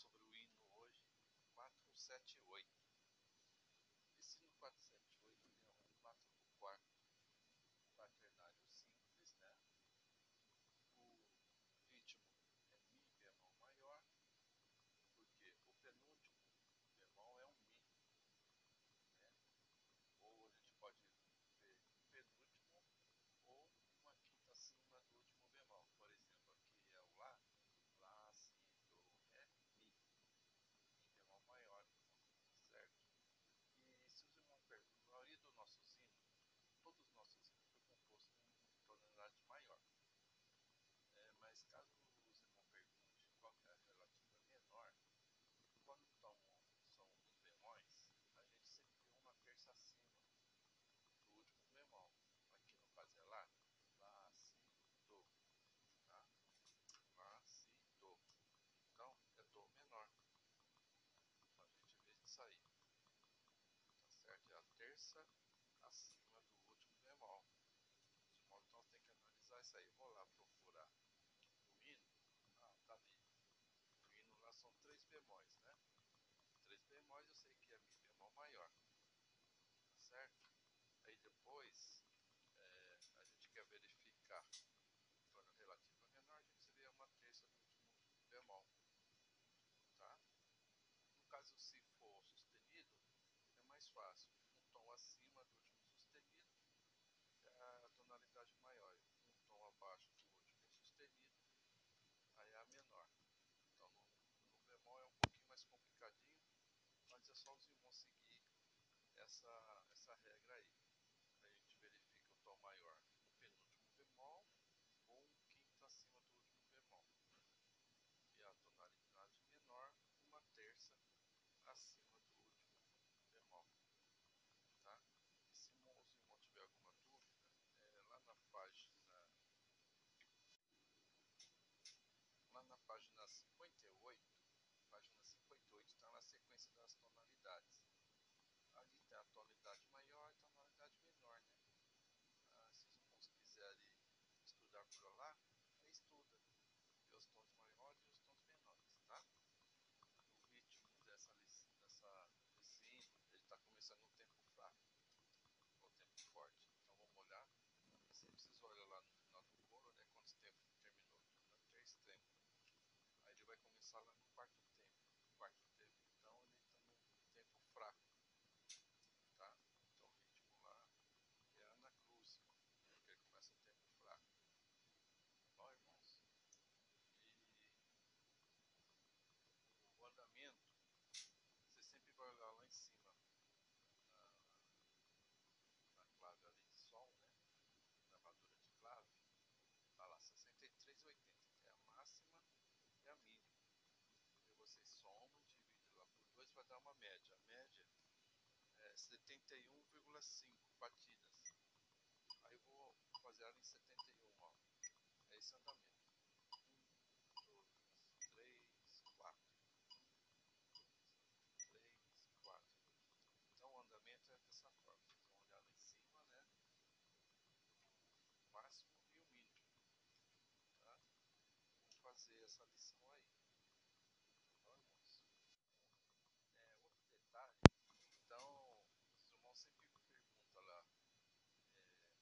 sobre o hino hoje 478. Esse hino 478 é um 4 do quarto, quaternário simples, né? O ritmo é Mi bemol maior, porque o penúltimo bemol é um Mi, né? Ou a gente pode ver penúltimo ou uma quinta acima do último bemol. Por exemplo, aqui é o Lá, Lá, Si, Do, Ré, Mi. Mi bemol maior, então, certo? E se os irmãos perguntam, a maioria dos nossos hinos, todos os nossos hinos foi composto em tonalidade maior. É, mas caso os irmãos perguntem qual é a relativa menor, quando tomam, são os bemóis, a gente sempre tem uma terça acima do último bemol. Aqui no caso é Lá, Lá, Si, Do. Tá? Lá, Si, Do. Então é Do menor. Então a aí. Tá certo? É a terça acima do último bemol. Então tem que analisar isso aí. Vou lá procurar o hino. Ah, tá ali. O hino lá são três bemóis, né? Três bemóis eu sei que é Mi bemol maior. Tá certo? Aí depois é, a gente quer verificar tona relativa menor, a gente vê uma terça do último bemol. Tá? No caso, se for sustenido, é mais fácil. Um tom acima do último sustenido é a tonalidade maior. Um tom abaixo do último sustenido, aí é a menor. Então no, no bemol é um pouquinho mais complicadinho, mas é só os irmãos seguir essa, essa regra aí. A gente verifica o tom maior no penúltimo bemol ou um quinto acima do último bemol. E a tonalidade menor, uma terça acima do último bemol. Tá? E se os irmãos tiver alguma dúvida, é, lá na página lá na página 58, página 58 está na sequência das tonalidades. Ali tem a tonalidade maior e a tonalidade menor, né? Ah, se os irmãos quiserem estudar por lá, aí estuda. Vê os tons maiores e os tons menores, tá? O ritmo dessa, dessa, desse hino, ele está começando no tempo fraco, ou tempo forte. Então vamos olhar. Você precisa olhar lá no final do coro, né? Quantos tempos terminou? Terminou três tempos. Aí lá no quarto tempo. quarto tempo, então, ele está no tempo fraco. Tá? Então o ritmo lá é anacrúsico, porque ele começa no tempo fraco. Tá irmãos? E o andamento, você sempre vai olhar lá em cima, na, na clave ali de sol, né? Na armadura de clave, tá lá 63,80, que é a máxima e a mínima. E vocês somam, dividem lá por 2 vai dar uma média. A média é 71,5 batidas. Aí eu vou fazer ela em 71, ó. É esse andamento. 1, 2, 3, 4. 1, 2, 3, 4. Então o andamento é dessa forma. Vocês vão olhar lá em cima, né? O máximo e o mínimo. Tá? Vamos fazer essa lição aí. Tá, irmãos? É, outro detalhe. Então, os irmãos sempre me perguntam lá.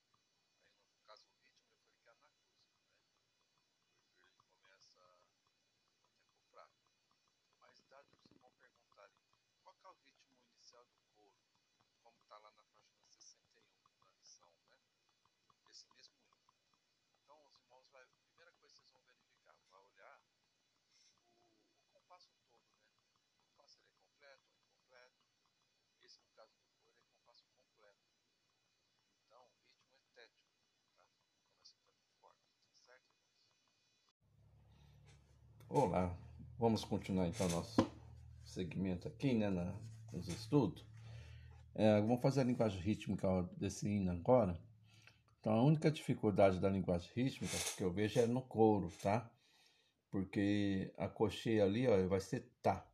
É, aí no caso o ritmo eu falei que é anacústico, né? Porque ele começa no tempo fraco. Mas dados os irmãos perguntarem qual é o inicial do coro, como está lá na página 61, na lição, né? Desse mesmo hino. Então os irmãos vai. A primeira coisa que vocês vão verificar, vai olhar o, o compasso todo, né? O compasso ele é completo ou incompleto. Esse no caso do coro é compasso completo. Então o ritmo é tético, tá? Começa tempo forte, tá certo, irmãos? Olá, vamos continuar então nosso segmento aqui, né, na, nos estudos. É, vamos fazer a linguagem rítmica desse hino agora. Então, a única dificuldade da linguagem rítmica que eu vejo é no couro, tá? Porque a cocheia ali, ó, vai ser tá.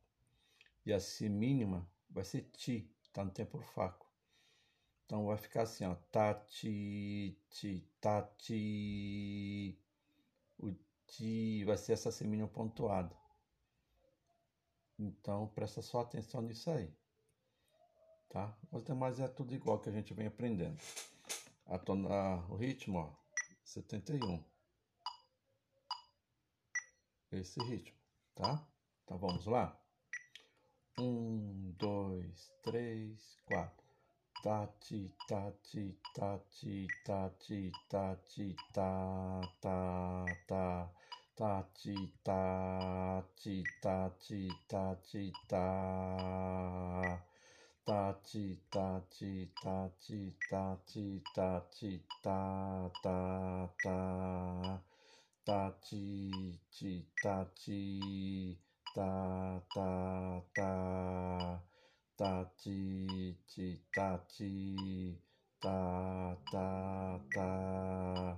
E a si mínima vai ser ti, tá no tempo fraco. Então vai ficar assim, ó, tá, ti, ti, tá, ti. O ti vai ser essa si mínima pontuada. Então presta só atenção nisso aí. Tá? Os demais é tudo igual que a gente vem aprendendo. A tona, o ritmo, ó, 71. Esse ritmo, tá? Então vamos lá. Um, dois, três, quatro. Tati, tati, tati, tati, tati, ta, ta, ta. Tati, tati, tati, tati, ta. Tati, tati, tati, tati, tati, ta, ta, ta. Tati, ti, tati, ta, ta, ta. Tati, ti, tati, ta, ta, ta.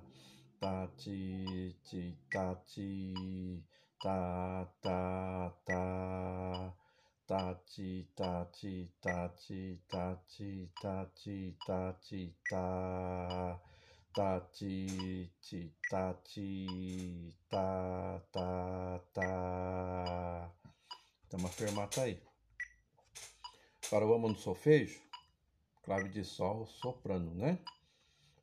Tati, ti, tati, ta, ta, ta. Tati, tati, tati, tati, tati, tati, ta. Tati, ti, tati, ta, ta, ta. Tem uma fermata aí. Agora vamos no solfejo. Clave de sol soprando, né?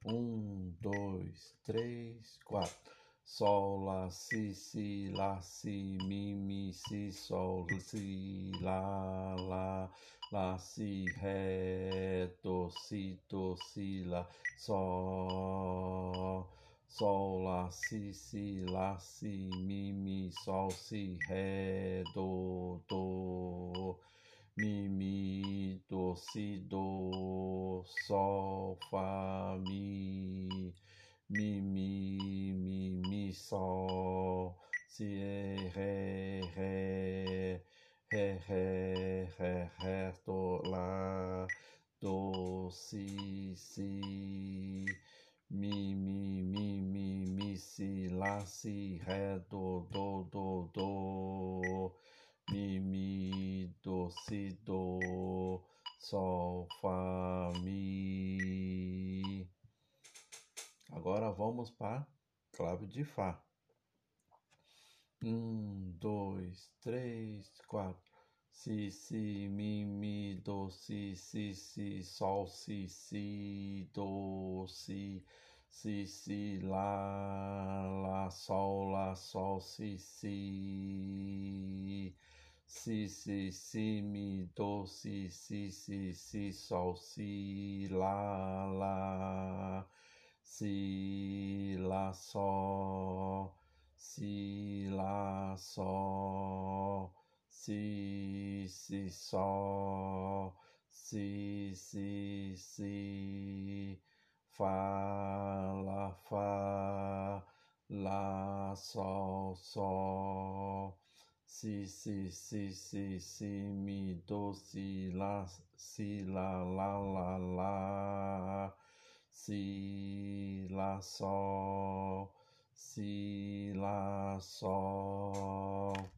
Um, dois, três, quatro. Sol, lá, si, si, lá, si, mi, mi, si, sol, si, lá, lá, lá, si, ré, do, si, do, si, lá, sol, sol, lá, si, si, lá, si, mi, mi, sol, si, ré, do, do, mi, mi, do, si, do, sol, fá, mi, mi, sol, si, ré, ré, ré, ré, ré, ré, do, lá, do, si, si, mi, mi, mi, mi, mi, si, lá, si, ré, do, do, do, do, mi, mi, do, si, do, sol, fá, mi. Agora vamos para clave de Fá. Um, dois, três, quatro. Si, si, mi, mi, do, si, si, si, sol, si, si, do, si, si, si, lá, lá, sol, lá, sol, si, si, si, si, si, mi, do, si, si, si, si, sol, si, lá, lá, si, lá, sol, si, lá, sol, si, si, sol, si, si, si, fá, lá, fá, lá, sol, sol, si, si, si, si, si, mi, do, si, lá, si, lá, lá, lá, lá, si, lá, sol, si, lá, sol.